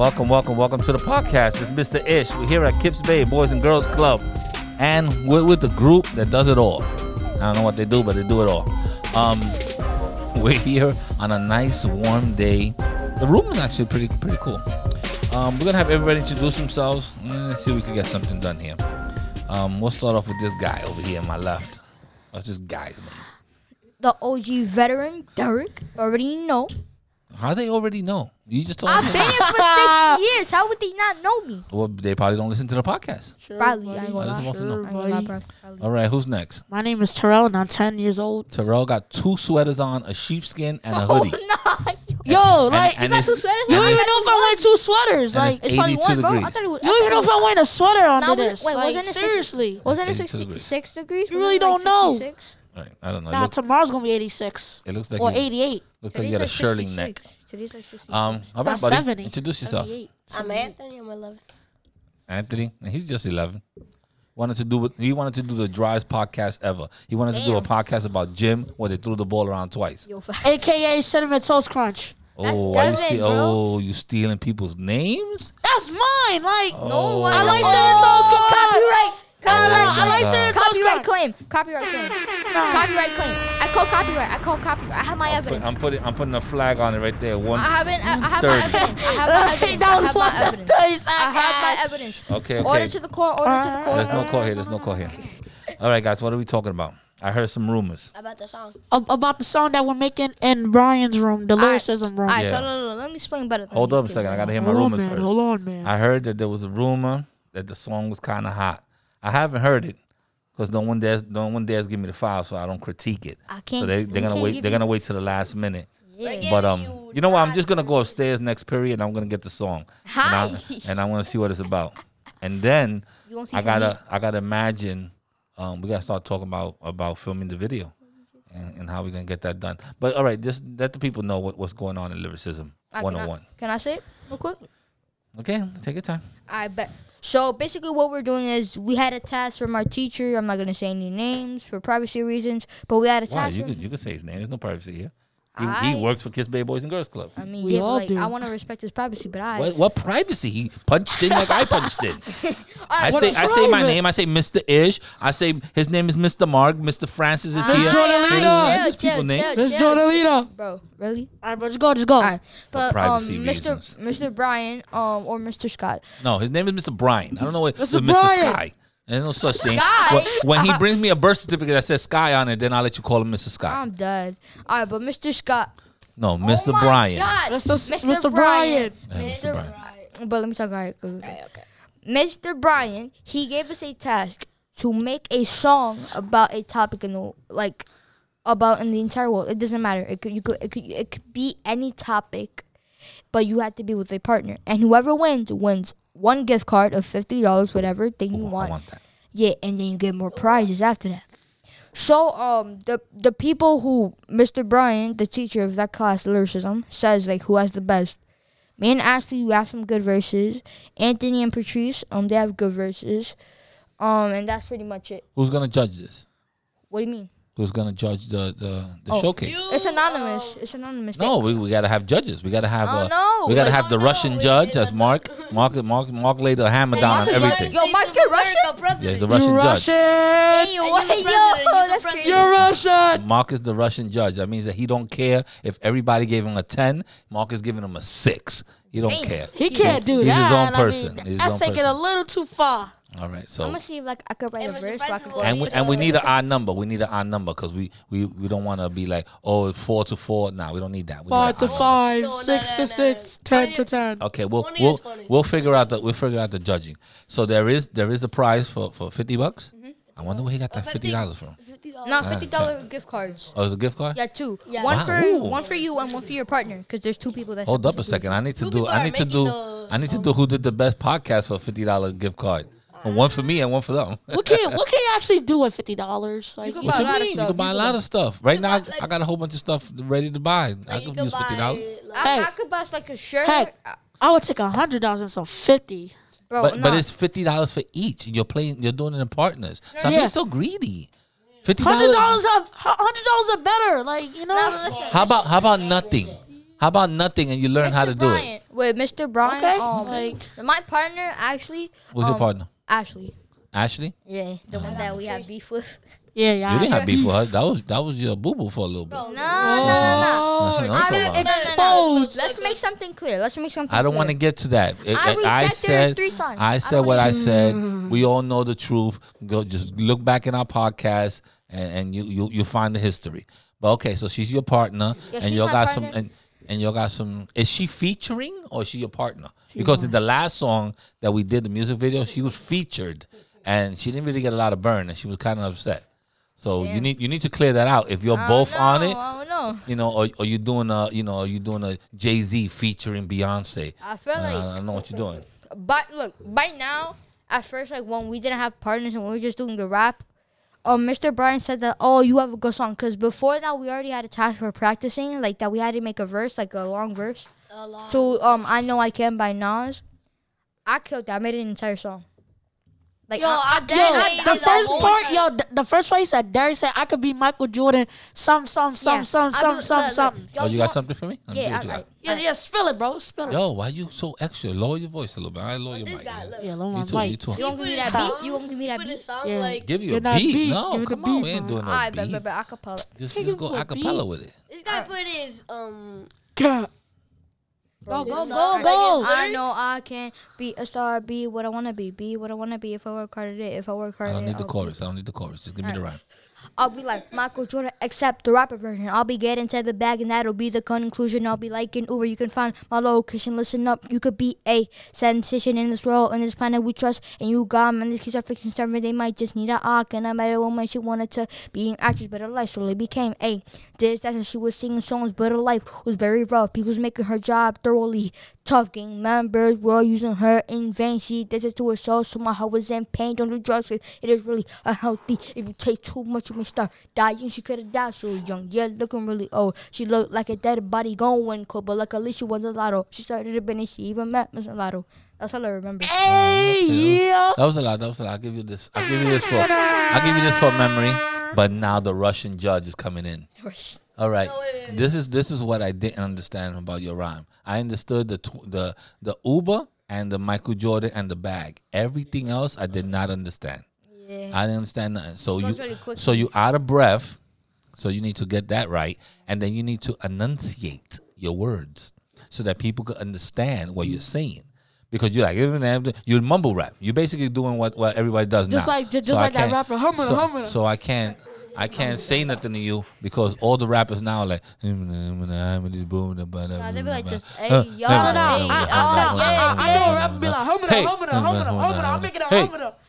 Welcome, welcome, welcome to the podcast. It's Mr. Ish. We're here at Kips Bay Boys and Girls Club, and we're with the group that does it all. I don't know what they do, but they do it all. Um, we're here on a nice warm day. The room is actually pretty pretty cool. Um, we're gonna have everybody introduce themselves. Let's see if we can get something done here. Um, we'll start off with this guy over here on my left. What's this guy's name? The OG veteran, Derek, already know. How they already know? You just told me. I've them. been here for six years. How would they not know me? Well, they probably don't listen to the podcast. Sure, Probably. I buddy. ain't gonna I lie. just want to know. I ain't gonna lie, buddy. bro. Probably. All right, who's next? My name is Terrell, and I'm 10 years old. Terrell got two sweaters on, a sheepskin, and a hoodie. Oh, hoodie. nah. Yo, like, and You got it's- two sweaters? you don't even know if I'm wearing two sweaters. and Like, it's It's probably 82 one, bro. I degrees. thought it was. you don't even know if I'm wearing a sweater under Nah, was it- this. wait, like, wasn't it six- seriously. Wasn't it 82 60, degrees. six degrees? You Wasn't really it don't know. 66? All right, I don't know. Nah, look- tomorrow's going to be 86 it looks like or you, 88. looks like you got a like shearling neck. Today's like 66. Um, all right, About buddy. 70. Introduce yourself, 78. I'm Anthony. I'm 11. Anthony. And he's just eleven. Wanted to do it. He wanted to do the driest podcast ever. He wanted to do a Damn. podcast about gym where they threw the ball around twice. Yo, fa- AKA Cinnamon Toast Crunch. That's oh, why you Devin, ste- bro. oh, you stealing people's names? That's mine. Like, Oh. No, I like oh. Cinnamon Toast Crunch. Copyright. No, no, I like God. Cinnamon Copyright claim. Copyright claim. Copyright claim. I call copyright. I call copyright. I have my I'm, put, evidence. I'm putting. I'm putting a flag on it right there. One. I haven't. I, I have my evidence. I have my evidence. That I was have what my evidence. I have my evidence. Okay. Order to the court. Order to the court. There's no call here. There's no call here. All right, guys. What are we talking about? I heard some rumors. About the song. Ab- About the song that we're making in Brian's room, the lyricism room. All right, Yeah. so no, no, no, let me explain better. Hold up a second. I gotta hear my Hold on, rumors man. first. Hold on, man. I heard that there was a rumor that the song was kind of hot. I haven't heard it because no one dares, no one dares give me the file, so I don't critique it. I can't. So they, they're gonna wait. They're gonna wait till the last minute. Yeah. But um, you you know what? I'm just gonna go upstairs next period. and I'm gonna get the song. Hi. And, I, and I'm gonna see what it's about. And then You gonna see I gotta meat. I gotta imagine. Um, we gotta start talking about about filming the video. And, and how we gonna get that done? But all right, just let the people know what, what's going on in lyricism Ah, can I- 101. Can I say it real quick? Okay, take your time. I bet. So basically, what we're doing is we had a task from our teacher. I'm not gonna say any names for privacy reasons, but we had a Why? task. You from- could you could say his name. There's no privacy here. He, I- he works for Kips Bay Boys and Girls Club. I mean, We yeah, all like, do. I want to respect his privacy, but I. What, what privacy? He punched in like I punched in. I What say I say my name. I say Mr. Ish. I say his name is Mr. Mark. Mr. Francis is Ah, here. Jordanita. Hey, these people name. Miss chill, Jordanita. bro. Really? All right, bro, just go, just go. All right, but um, privacy Mr. reasons. Mr. Brian, um, or Mr. Scott. No, his name is Mr. Brian. I don't know what Mr. Mr. Brian. Sky. There's no such thing. Sky? When, when he brings me a birth certificate that says Sky on it, then I'll let you call him Mr. Sky. I'm dead. All right, but Mr. Scott. No, Mr. Oh my Brian. God. Mr. S- Mr. Brian. Yeah, Mr. Brian. But let me talk. All right, good, good. Okay, okay. Mr. Brian, he gave us a task to make a song about a topic in the like about in the entire world. It doesn't matter. It could you could it could it could be any topic, but you have to be with a partner. And whoever wins wins one gift card of fifty dollars, whatever thing you Ooh, I want. want that. Yeah, and then you get more prizes after that. So um the the people who Mr. Brian, the teacher of that class lyricism, says like who has the best. Me and Ashley we have some good verses. Anthony and Patrice, um they have good verses. Um and that's pretty much it. Who's gonna judge this? What do you mean? Who's gonna judge the the, the Oh. showcase? It's anonymous. It's anonymous. No, we, we gotta have judges. We gotta have Oh, uh, no. we gotta have the no, Russian we judge did as that. Mark. Mark Mark Mark laid the hammer down on everything. Yo, Mark, you're Russian? Yeah, he's the You Russian judge. Russian. Hey, you're what? the Yo, you're that's crazy. You're Russian. Mark is the Russian judge. That means that he don't care if everybody gave him a ten. Mark is giving him a six. He don't Damn. care. He can't do that. He's his that. own I person. mean, He's his that's own taking person. a little too far. All right, so I'm gonna see if like I could write a verse so I Francis can will go. and we and we need an odd number. We need an odd number because we, we we don't want to be like oh it's four to four. Nah, we don't need that. We Five an to five, No, no, six no, to no, six, no. ten Twenty- to ten. Okay, we'll 20 we'll 20. we'll figure out the we'll figure out the judging. So there is there is a prize for for fifty bucks. Mm-hmm. I wonder where he got that fifty dollars from. $50. No, fifty dollar gift cards. Oh, it's a gift card. Yeah, two. Yeah. One Wow. for Ooh. one for you and one for your partner, because there's two people that. Hold up a second. I need to Two do. people I are need to making do. the I need to do who did the best podcast for a fifty dollar gift card. One for me and one for them. What can what can you actually do with fifty dollars? Like, can buy a lot of mean? You stuff. can buy a lot of stuff. Right now, buy, like- I got a whole bunch of stuff ready to buy. I Like, you could can use fifty buy, dollars. like- I, Hey. I could buy like a shirt. Heck, I would take a hundred dollars and so fifty. bro. But but it's fifty dollars for each. You're playing. You're doing it in partners. Some Yeah. people so greedy. Fifty Hundred dollars. dollars hundred dollars are better. Like you know. Nah, but listen, How about how about nothing? How about nothing and you learn how to Mr. do it? Bryant, with Mr. Brian. Okay, Um, like- my partner actually. Who's your um, partner? Ashley. Ashley. Yeah, the one that we have beef with. Yeah, yeah. You didn't have beef with her. That was that was your boo boo for a little bit. No, no, no, no. No, no, I no, don't- no, no, no, no. Exposed. Let's make something clear. Let's make something. I don't want to get to that. I, I I rejected her said three times. I I said don't what I wanna- said. We all know the truth. Go just look back in our podcast and, and you you you find the history. But okay, so she's your partner, Yeah, and she's y'all my got partner. some and and y'all got some. Is she featuring or is she your partner? because in the last song that we did, the music video, she was featured, and she didn't really get a lot of burn, and she was kind of upset. So you need you need to clear that out. If you're I both don't on it, I know. you know, or, or you doing a, you know, are you doing a Jay Z featuring Beyonce? I feel Uh, like, I don't know what you're doing. but look, right now, at first, like when we didn't have partners and we were just doing the rap, um, Mr. Brian said that, oh, you have a good song, because before that we already had a task for practicing, like that we had to make a verse, like a long verse, to um, I know I can by Nas. I killed that. I made an entire song. Like Yo, I, I, then yo, the first I- part, yo, the, the first part he said, Derek said, I could be Michael Jordan, some, some, some, Yeah. some, I some, look- some, look, something. look, yo, oh, you got something for me? Let me Yeah, what you I. Yeah, yeah, spill it, bro, spill it. Yo, why you so extra? Lower your voice a little bit. I lower your mic. guy, Yeah, low You my too. You mic. too. you want to give me that beat? You want to give me that beat? song Yeah. like Give you a beat. beat. No, Give it a come on. beat, We ain't doing no Alright, but, beat. but, but acapella. Just, Can't just go a acapella with it. this guy put his um. God. Go, go, go, go. I know. I can be a star, be what I want to be, be what I want to be if I work hard at it. If I work hard I don't need the I'll be- chorus. I don't need the chorus. Just give me the rhyme. I'll be like Michael Jordan, except the rapper version. I'll be getting to the bag, and that'll be the conclusion. I'll be like in Uber. You can find my location. Listen up, you could be a sensation in this world, in this planet we trust. And you got man, these kids are fiction serving. They might just need a arc. And I met a woman, she wanted to be an actress, but her life slowly became a this. That's how she was singing songs, but her life was very rough. People was making her job thoroughly tough. Gang members were using her in vain. She did it to herself, so my heart was in pain. Don't do drugs, it is really unhealthy. If you take too much, you may start dying. She could have died so young. Yeah, looking really old. She looked like a dead body going cold, but luckily she was a lotto. She started a business. She even met Mr. Lotto. That's all I remember. Hey, yeah. That was a lot. That was a lot. I'll give you this. I'll give you this for. I'll give you this for memory. But now the Russian judge is coming in. All right. No, wait, wait, wait. This is this is what I didn't understand about your rhyme. I understood the tw- the the Uber and the Michael Jordan and the bag. Everything else I did not understand. Yeah. I didn't understand nothing. So you really so you out of breath. So you need to get that right, and then you need to enunciate your words so that people can understand what you're saying. Because you're like you mumble rap. You're basically doing what, what everybody does Just now. like- just So like that rapper, hummer, so, hummer. So I can't I can't say nothing to you because all the rappers now are like. Nah, they be like this. Hey, y'all. No, no, hey, I, know a rapper be like, hum it up, hum it up, hum it up, hum it up, I'm making it, hum it up.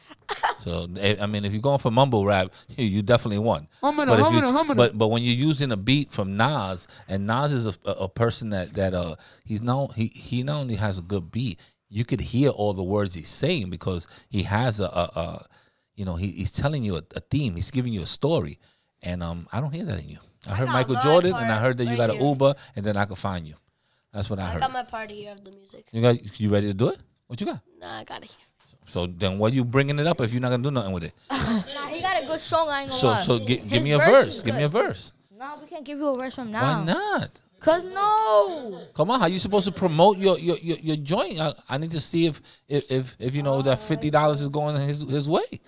So eh, I mean, if you're going for mumble rap, you, you definitely won. Hum it up, But if you- it up, hum it up. But but when you're using a beat from Nas, and Nas is a, a, a person that that uh he's not he he not only has a good beat, you could hear all the words he's saying because he has a a, a you know he, he's telling you a, a theme, he's giving you a story, and um I don't hear that in you. I heard got Michael Jordan, and I heard that you right got an. Uber, and then I could find you. That's what I, I heard. got my party here of the music. you got you ready to do it? What you got? Nah, I got it here. So then, why you bringing it up if you're not gonna do nothing with it? Nah, he got a good song. I ain't gonna So lie. so gi- give me a verse verse. Give me a verse. No, we can't give you a verse from now. Why not? Cause no. Come on, how you supposed to promote your your your, your joint? I, I need to see if if if, if you know that fifty dollars is going his his way.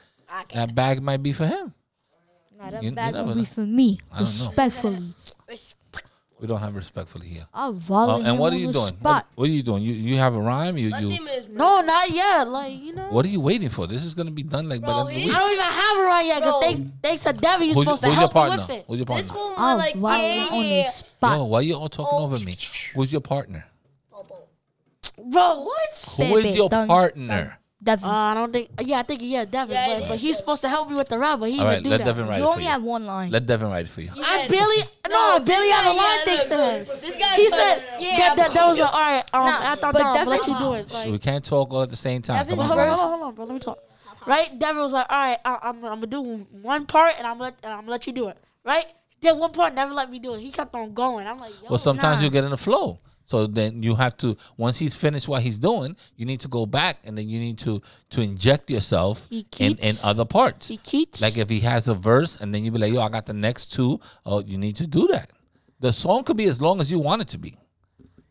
That bag might be for him. Nah, that You- you bag never will know. be for me. I don't know. Respectfully. respect. We don't have respectfully here. I'll Uh, and him what are on you the doing? What, Spot. what are you doing? You you have a rhyme? You My you. theme is No, not yet. Like, you know. What are you waiting for? This is gonna be done like by Bro, the end of the he- week. I don't even have it right yet. Cause Bro. thanks, thanks to Debbie, he's Who's, supposed to who's your help me partner? with it. Who's your This partner? one was I'll like volley yeah, him on the yeah. spot. Yo, why you all talking Oh. over me? Who's your partner? Bro, what? Who is Baby, your dun, partner? Devin. Uh, I don't think. Yeah, I think yeah, Devin. Yeah, but, yeah, but he's supposed to help me with the rap, but he All didn't right, do let that. Devin write you it for only you. have one line. Let Devin write it for you. I barely no, I barely this have a line yeah, thanks to him. this guy He said yeah, that, that, that was a, all right. Um, Nah, I'm but done, let Devin- you do it. So Like, we can't talk all at the same time. Devin's Come on. hold on, hold on, hold on, bro. Let me talk. Right? Devin was like, all right, I, I'm, I'm gonna do one part and I'm gonna, and I'm gonna let you do it. Right? He did one part, never let me do it. He kept on going. I'm like, yo. Well, sometimes nah. you get in the flow. So then you have to once he's finished what he's doing, you need to go back and then you need to to inject yourself He in, in other parts. he keeps. Like if he has a verse and then you be like, yo, I got the next two. Oh, you need to do that. The song could be as long as you want it to be.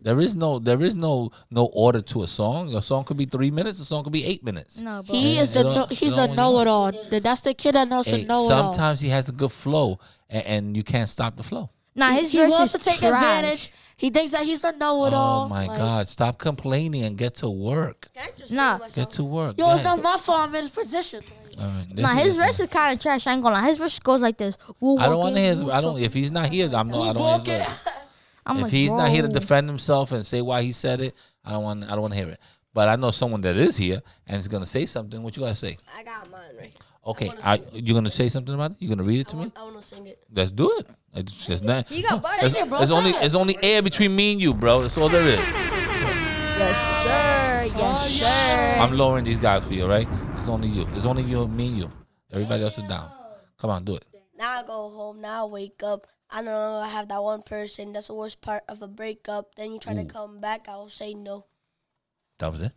There is no there is no no order to a song. Your song could be three minutes. A song could be eight minutes. No, bro. He Yeah, is the no, he's don't a really know-it-all. That's the kid that knows Hey, to know-it-all. sometimes he has a good flow, and, and you can't stop the flow. Nah, He- his he verse wants is to take trash. advantage. He thinks that he's the know-it-all. Oh my Like, God! Stop complaining and get to work. Can I just Nah. sing my song? Get to work. Yo, it's not my fault. I'm in his position. All right, Nah, his it. verse is kind of trash. I ain't gonna lie. His verse goes like this. Woo I don't want to hear. His, I don't. talking. If he's not here, I'm not. I don't want broke his it. verse. I'm if like, he's not here to defend himself and say why he said it, I don't want. I don't want to hear it. But I know someone that is here and is gonna say something. What you gotta say? I got mine right. Okay, wanna I, sing you gonna say something about it? You gonna read it to I me? I want to sing it. Let's do it. It's just not, You got bars. There's, Sing bro, there's sing only it. there's only air between me and you, bro. That's all there is. Yes, sir. Yes, oh, sir. I'm lowering these guys for you, right? It's only you. It's only you, me and you. Everybody else is down. Come on, do it. Now I go home. Now I wake up. I no longer have that one person. That's the worst part of a breakup. Then you try to come back. I will say no. That was it.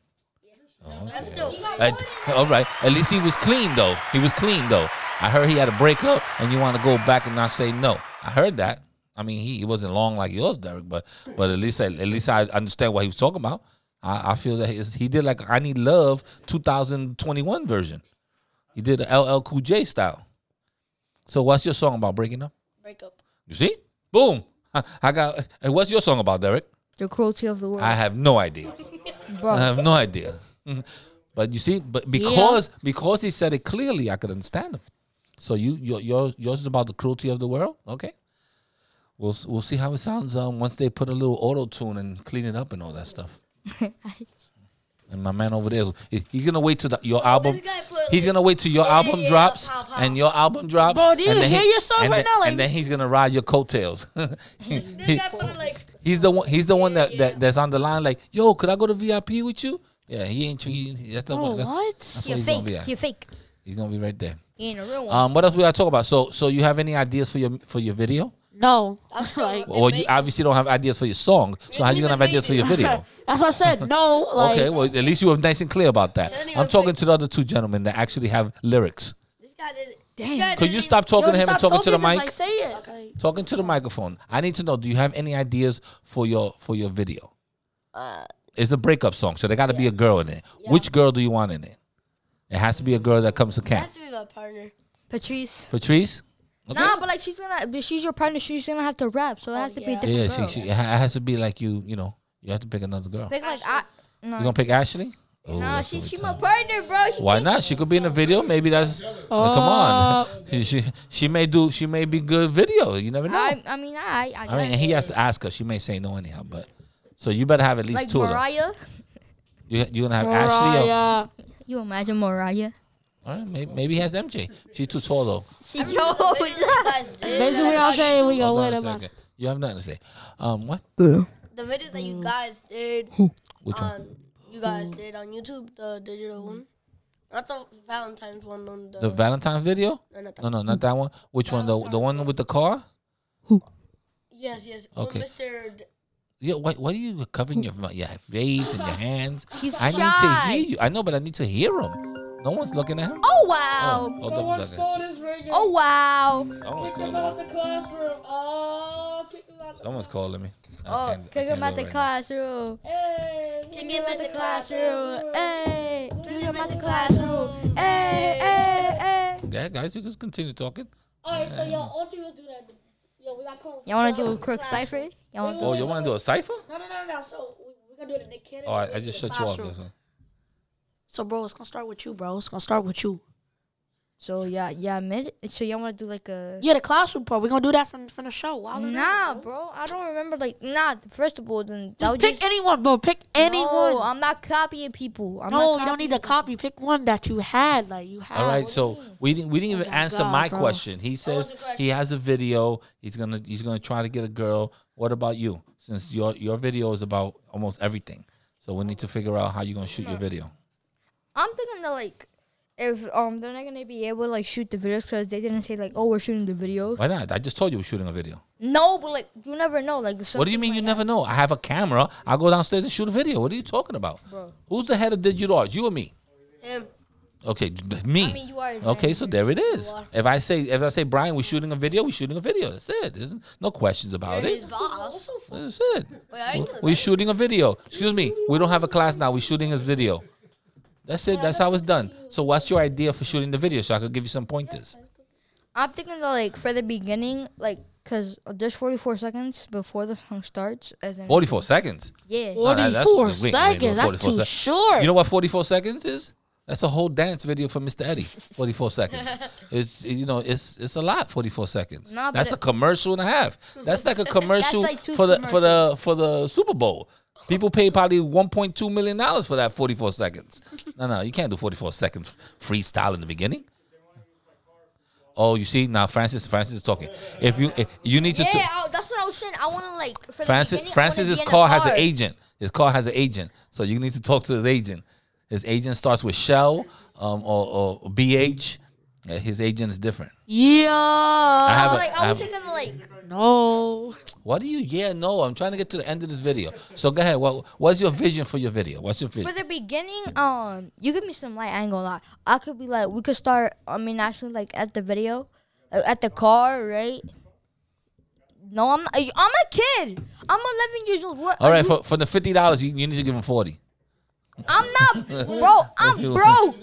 Oh, I'm okay. still. All right. At least he was clean though. He was clean though. I heard he had a breakup, and you want to go back and not say no. I heard that. I mean, he, he wasn't long like yours, Derek, but but at least I, at least I understand what he was talking about. I, I feel that his, he did like I Need Love 2021 version. He did a LL Cool J style. So what's your song about breaking up? Breakup. You see? Boom. I, I got. and What's your song about, Derek? The cruelty of the world, I have no idea. I have no idea. Mhm. But you see, but because because he said it clearly, I could understand him. So you your your yours is about the cruelty of the world. Okay, we'll we'll see how it sounds um, once they put a little auto tune and clean it up and all that stuff. and my man over there, he- he's gonna wait till the, your album. guy put- He's gonna wait till your album yeah, drops and your album drops. Bro, do you and then hear he- yourself right then- now? Like- and then he's gonna ride your coattails. He- This guy put it like. He's the one. He's the one that, that that's on the line. Like, yo, could I go to VIP with you? Yeah, he ain't. He, that's the Oh, one. That's, what? that's You're where he's gonna fake. You're fake. He's gonna be right there. You ain't a real one. Um, what else we gotta talk about? So, so you have any ideas for your for your video? No. I'm still like, Or you obviously don't have ideas for your song. So how you gonna have ideas for your video? that's what I said. No. Like, okay, well at least you were nice and clear about that. I'm talking pick- to the other two gentlemen that actually have lyrics. This guy did. Damn. This Could you even- stop talking Yo, to him and stop talking to the mic? Like, say it. Okay. Talking to the microphone. I need to know. Do you have any ideas for your for your video? Uh, It's a breakup song, so there got to be a girl in it. Which girl do you want in it? It has to be a girl that comes to it camp. has to be my partner. Patrice. Patrice. Okay. Nah, but like she's gonna, but she's your partner. She's gonna have to rap, so it has to be a yeah. different Yeah, girl. she, she, it ha- it has to be like you. You know, you have to pick another girl. Pick like I. You No, gonna pick Ashley? Oh, no, that's she what she my talking. partner, bro. She Why can't- She could be in a video. Maybe that's. Uh, come on. she, she she may do. She may be good video. You never know. I, I mean, I, I, I mean, and he has to ask her. She may say no anyhow. But so you better have at least like two of them. Mariah. You you gonna have Ashley? Or, Mariah. You imagine Mariah? all right, maybe, maybe he has MJ. She's too tall though. See, I yo, remember the video you guys did. Basically, what I'm saying, we gonna Hold on win a about. second. You have nothing to say. Um, what? The video that you guys did Which one? on you guys did on YouTube, the digital one, not the Valentine's one on the. The Valentine video? no, not that No, no, not that one. Which one? The the one with the car? Who? Yes, yes. Okay. Oh, Mr. D- Yeah. What? What are you covering your your face and your hands? He's I shy. need to hear you. I know, but I need to hear him. No one's looking at him. Oh wow! hold up a second. is ringing. Oh wow! Someone's Kick him calling out me. the classroom. Oh, kick him out the Someone's calling me. I Oh, can't- I kick can't him out do the it right now. classroom. Hey, Kick him out the classroom. Hey, kick him out the classroom. Hey, hey, hey. Yeah, guys, you can continue talking. Alright, so yo, all three of us do that. Yo, we got call. Y'all wanna do a crook cipher? Y'all wanna Oh, you want to do a cipher? No, no, no, no. So we, we're gonna do it in the kid. All right, I, I just shut you off. This one. So, bro, it's gonna start with you, bro. It's gonna start with you. So yeah, yeah, mid. So y'all wanna do like a? Yeah, the classroom part. We're gonna do that from from the show. Wow, Nah, bro. I don't remember. Like, nah. First of all, then that Just pick just. anyone, bro. Pick anyone. No, I'm not copying people. I'm no, not you don't need to copying copy. Pick one that you had. Like you had. All right, so we didn't we didn't oh even my answer God, my bro. question. He says question? he has a video. He's gonna he's gonna try to get a girl. What about you? Since your your video is about almost everything, so we need to figure out how you're gonna shoot your video. I'm thinking that like, if um they're not gonna be able to like shoot the videos because they didn't say like, oh, we're shooting the videos. Why not? I just told you we're shooting a video. No, but like you never know. Like, What do you mean you never know? I have a camera. I'll go downstairs and shoot a video. What are you talking about? Bro. Who's the head of digital arts? You or me? Him. Okay, d- me. I mean, you are Okay, so there it is. If I say if I say Brian, we're shooting a video, we're shooting a video. That's it. There's no questions about You're it. his boss. That's it. Wait, are We're shooting a video. Excuse me. We don't have a class now. We're shooting a video. That's it. That's how it's done. So what's your idea for shooting the video? So I could give you some pointers. I'm thinking that like for the beginning, like, cause there's 44 seconds before the song starts, as in 44 seconds. yeah. Oh, that- that's- 44 wait, wait, no, seconds. That's 44 too sec- short. You know what 44 seconds is? That's a whole dance video for Mr. Eddie. 44 seconds. It's you know, it's it's a lot 44 seconds. Nah, but That's a commercial and a half. That's like a commercial like for the for the for the Super Bowl. People pay probably 1.2 million dollars for that 44 seconds. No, no, you can't do 44 seconds freestyle in the beginning. Oh, you see now, Francis. Francis is talking. If you if you need to, Yeah, I, that's what I was saying. I want to like Francis the beginning, I wanna Francis's car has an agent. His car has an agent, so you need to talk to his agent. His agent starts with Shell um, or, or BH. His agent is different. Yeah. I have a- like I I was have- thinking like no. What do you? Yeah, no. I'm trying to get to the end of this video. So go ahead. What What's your vision for your video? What's your vision? for the beginning, um, you give me some light. I ain't gonna lie. I could be like, we could start. I mean, actually, like at the video, uh, at the car, right? No, I'm. Not, I'm a kid. I'm 11 years old. What? All are right, you- for, for the fifty dollars, you, you need to give him forty. I'm not, bro. I'm broke.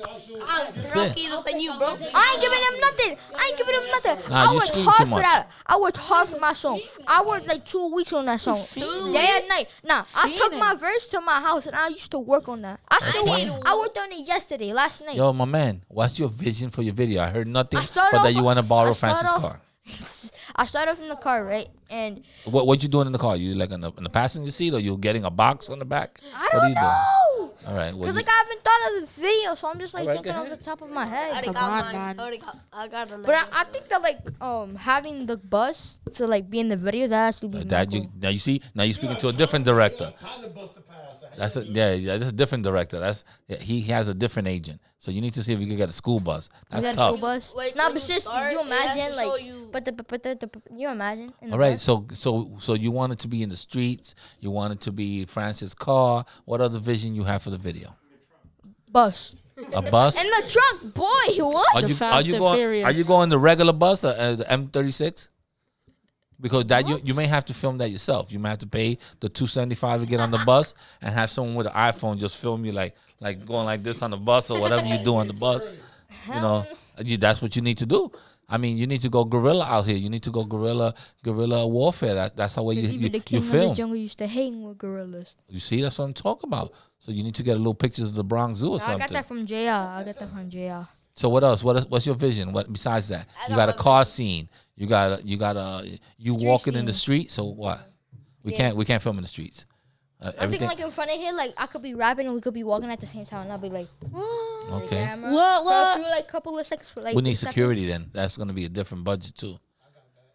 I'm broke either than you, bro. I ain't giving him nothing. I ain't giving him nothing. Nah, I you worked scream hard too for much. that. I worked hard for my song. I worked like two weeks on that song, day and night. Nah, I took my verse to my house and I used to work on that. I still work. I worked on it yesterday, last night. Yo, my man, what's your vision for your video? I heard nothing I but that you want to borrow Francis' off- car. I started from the car, right? And What What you doing in the car? You like in the, in the passenger seat, or you getting a box on the back? I what are don't you doing? know. All right. Well, Cause you- like I haven't thought of the video, so I'm just like Alright, thinking go off the top of my I head. already Come got on, mine. man. I already got. I got an But I. I think that like um having the bus to like be in the video that actually be that you cool. now you see now you're speaking to a different director. Time to bust a pass. That's a, yeah yeah that's a different director. That's yeah, he has a different agent. So you need to see if you can get a school bus. That's We got a tough. school bus. Wait, nah, when but you seriously, start, you it has imagine to like, you- but the but the, the you imagine. In the All right, bus? so so so you wanted to be in the streets. You wanted to be Francis Carr. What other vision you have for the video? Bus A bus? And the truck, boy. What? Are The you are Fast you and going? Furious. Are you going the regular bus, or, uh, the M36? Because that you you may have to film that yourself. You may have to pay the two seventy five to get on the bus, and have someone with an iPhone just film you like like going like this on the bus or whatever you do on the bus. You know, you, that's what you need to do. I mean, you need to go guerrilla out here. You need to go guerrilla guerrilla warfare. That that's how way you Because you, even the you king of the jungle used to hang with gorillas. You see, that's what I'm talking about. So you need to get a little pictures of the Bronx Zoo or I something. I got that from JR. I got that from JR. So what else? What is, what's your vision? What besides that? I You got a have car scene. You got a, you got a you Street walking in the street. So what? We Yeah. can't we can't film in the streets. Uh, I'm thinking like in front of here, like I could be rapping and we could be walking at the same time, and I'll be like, okay. camera. What, For a few like couple of seconds, for, like We need a second. security then. That's gonna be a different budget too.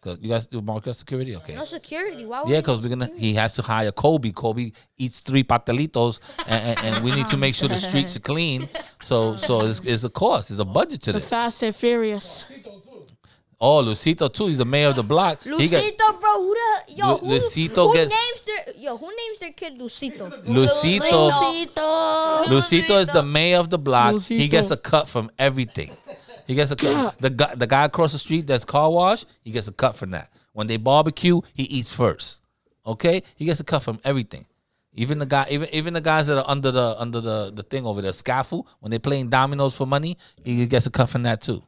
Cause you guys do market security, okay? No security. Why would Yeah, we because we're gonna. He has to hire Kobe. Kobe eats three patelitos, and, and, and we need to make sure the streets are clean. So, so it's, it's a cost. It's a budget to The this. Fast and Furious. Oh, Lucito too. He's the mayor of the block. He got- Lucito, bro, who the yo? Lu- who, Lucito who gets- names their yo? Who names their kid Lucito? Lucito. Lucito. Lucito is the mayor of the block. He gets a cut from everything. He gets a cut. the guy, the guy across the street that's car wash. He gets a cut from that. When they barbecue, he eats first. Okay, he gets a cut from everything. Even the guy, even even the guys that are under the under the, the thing over there, scaffold, when they're playing dominoes for money, he gets a cut from that too.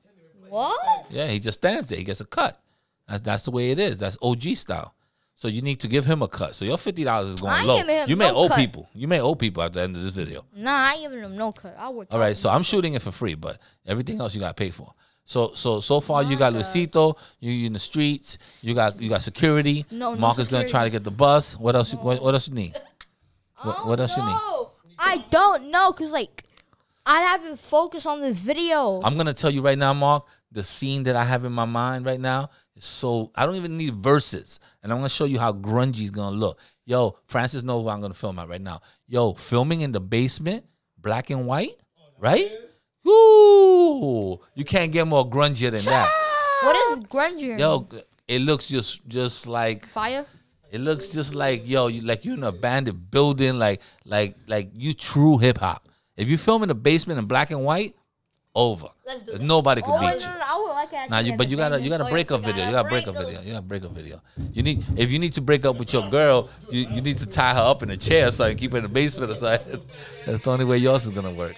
What? Yeah, he just stands there. He gets a cut. That's that's the way it is. That's OG style. So you need to give him a cut. So your fifty dollars is I going ain't low. giving him You may no owe cut. people. You may owe people at the end of this video. Nah, I ain't giving him no cut. I work. All right, so I'm shooting it for free, but everything else you got to pay for. So so so far you got Lucito, you you in the streets, you got you got security. No, no Marcus gonna try to security. get the bus. What else? You, what, what else you need? What, what else you need? I don't know, cause like I haven't focused on the video. I'm gonna tell you right now, Mark. The scene that I have in my mind right now is so I don't even need verses, and I'm gonna show you how grungy's gonna look. Yo, Francis knows what I'm gonna film at right now. Yo, filming in the basement, black and white, right? Woo! You can't get more grungier than that. what is grunge? Yo, it looks just just like fire. it looks just like yo, you like you're in an abandoned building, like like like you true hip hop. If you film in the basement in black and white, over. Let's do. Nobody could Oh, beat no, you. no, no, I would like it. Now you, but you gotta, you gotta Oh, break up video. You gotta break up video. You gotta break up video. You need, if you need to break up with your girl, you, you need to tie her up in a chair or something, keep her in the basement or something. That's the only way yours is gonna work.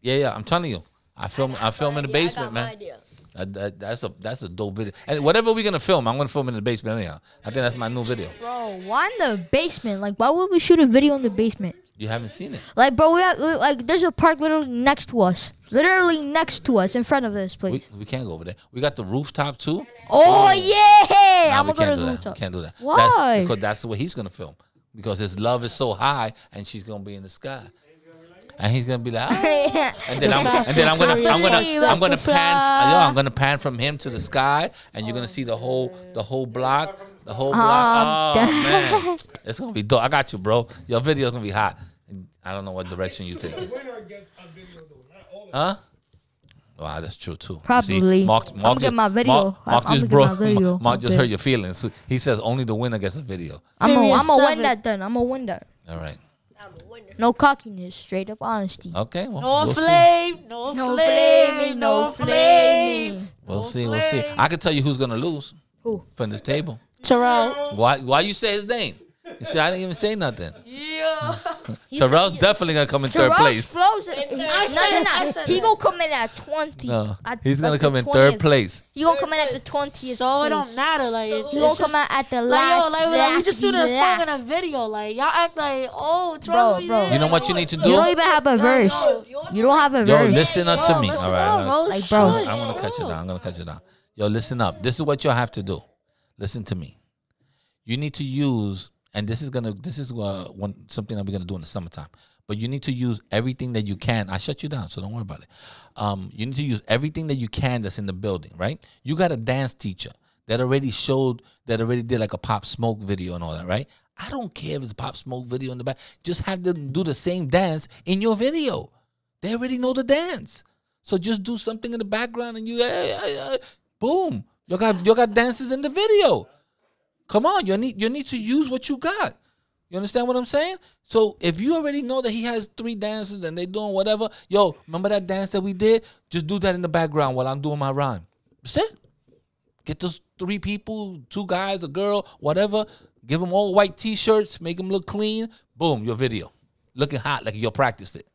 Yeah, yeah. I'm telling you, I film, I film in the I basement, man. That, that, that's a that's a dope video. And whatever we're gonna film, I'm gonna film in the basement anyhow. I think that's my new video. Bro, why in the basement? Like, why would we shoot a video in the basement? You haven't seen it. Like, bro, we have like there's a park literally next to us, literally next to us, in front of this place. We, we can't go over there. We got the rooftop too. oh yeah, Nah, I'm we gonna go to can't the do that. rooftop. Can't do that. Why? That's, because that's the way he's gonna film. Because his love is so high, and she's gonna be in the sky, and he's gonna be like, "Ah." and then I'm, and then I'm gonna, I'm gonna, I'm gonna pan, yo, I'm gonna pan from him to the sky, and you're gonna see the whole, the whole block, the whole block. Um, Oh man, it's gonna be dope. I got you, bro. Your video's gonna be hot. I don't know what direction you take. winner gets a video though, not all of Huh? Wow, that's true too. You see, Probably. Mark, I'ma Mark get just- my video. Mark, Mark I'ma just get bro, my video. Mark just Okay. hurt your feelings. He says only the winner gets a video. I'm gonna Furious I'm gonna win that then. I'm gonna win that. All right. I'm a winner. No cockiness, straight up honesty. Okay. Well, No we'll flame, no, No flame, flaming, no no flame. We'll No see. We'll see. I can tell you who's gonna lose Who? from this table. Terrell. Why? Why you say his name? You see, I didn't even say nothing. Yeah. Terrell's definitely gonna come in third place. explodes it. He- No, I said no, it, no. He gonna come in at twenty. No, At- he's gonna come the in third place. He gonna come in at the twentieth. So it don't matter. Like it, He gonna come out at the like last. yo, like, like we last just be shoot a song last. in a video. Like y'all act like oh, Bro, Terrell. bro. You know what you need to do? You don't even have a verse. Yours You don't have a verse. Yo, listen up to me. listen All right. up, bro. Like, bro. I'm gonna cut you bro. down. I'm gonna cut you down. Yo, listen up. This is what you'll have to do. Listen to me. You need to use, and this is gonna, this is uh, one something that we're gonna do in the summertime. But you need to use everything that you can. I shut you down, so don't worry about it. Um, you need to use everything that you can that's in the building, right? You got a dance teacher that already showed, that already did like a pop smoke video and all that, right? I don't care if it's a pop smoke video in the back. Just have them do the same dance in your video. They already know the dance. So just do something in the background and you, boom. You got you got dances in the video. Come on, you need you need to use what you got. You understand what I'm saying? So if you already know that he has three dances and they doing whatever, yo, remember that dance that we did? Just do that in the background while I'm doing my rhyme. That's it. Get those three people, two guys, a girl, whatever. Give them all white t-shirts, make them look clean. Boom, your video, looking hot like you practiced it.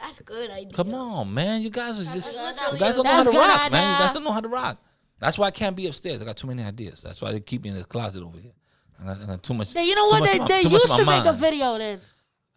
That's a good idea. Come on, man. You guys are just you guys don't know how to rock, man. You guys don't know how to rock. That's why I can't be upstairs. I got too many ideas. That's why they keep me in the closet over here. I got, I got too much. Then you know what? They, Then, in my- then too you much in should make a video then.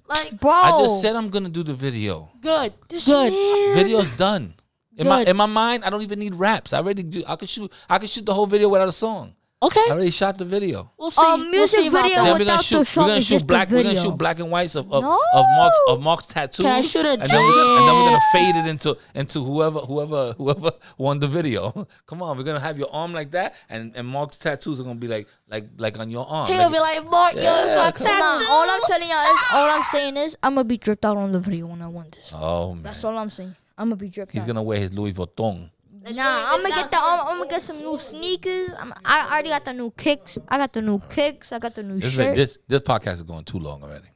Like Bro, I just said I'm gonna do the video. good, good. Video's done. In my in my mind, I don't even need raps. I already do. I could shoot. I could shoot the whole video without a song. Okay, I already shot the video. we'll see. Um, we'll see about video that. Then we're gonna without the shoot. song We're gonna is shoot just a black. We're gonna video. shoot black and whites of of, No. of Mark's of Mark's tattoos. Can I shoot a and then, we're gonna, and then we're gonna fade it into into whoever whoever whoever won the video. Come on, we're gonna have your arm like that, and and Mark's tattoos are gonna be like like like on your arm. He'll Like- be like, Mark, yo, that's my come Come on, tattoo. all I'm telling y'all is, all I'm saying is, I'm gonna be dripped out on the video when I win this. oh man, That's all I'm saying. I'm gonna be dripped out. he's out. gonna wear his Louis Vuitton. Nah, I'm gonna get the. I'm, I'm gonna get some new sneakers. I'm, I already got the new kicks. I got the new kicks. I got the new This, is- shirt. this this podcast is going too long already.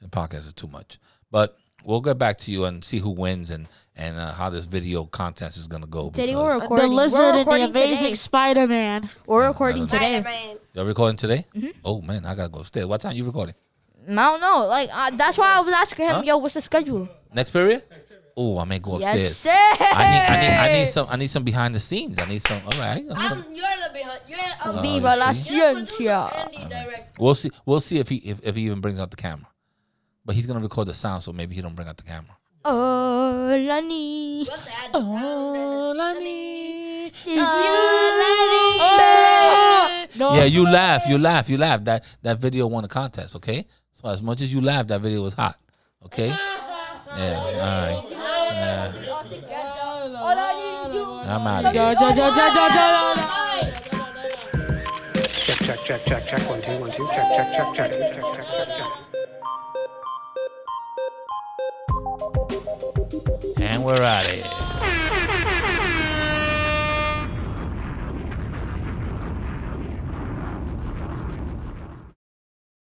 The podcast is too much. But we'll get back to you and see who wins and and uh, how this video contest is gonna go. Teddy, because- we're The lizard we're and the amazing today. Spider-Man. We're recording today. Spider-Man. You're recording today? Mm-hmm. Oh man, I gotta go upstairs. What time you recording? I don't know. Like uh, that's why I was asking him, Huh? yo, what's the schedule? Next period? Oh, I may go upstairs. Yes, sir. I need, I need, I need some, I need some behind the scenes. I need some. All right, I'm gonna- you're the behind. You're um, Oh, Viva you la the producer ciencia. and we'll see. We'll see if he, if, if he even brings out the camera. But he's gonna record the sound, so maybe he don't bring out the camera. Oh, Lani. You have to add the sound. No, Yeah, you laugh, you laugh, you laugh. That that video won a contest. Okay, so as much as you laugh, that video was hot. Okay. Yeah. All right. I'm out of here. Yo, yo, yo, yo, yo, yo, yo. Check, check, check, check, check. One, two, one, two. Check, check, check, check, check, check, check, check. And we're out of here.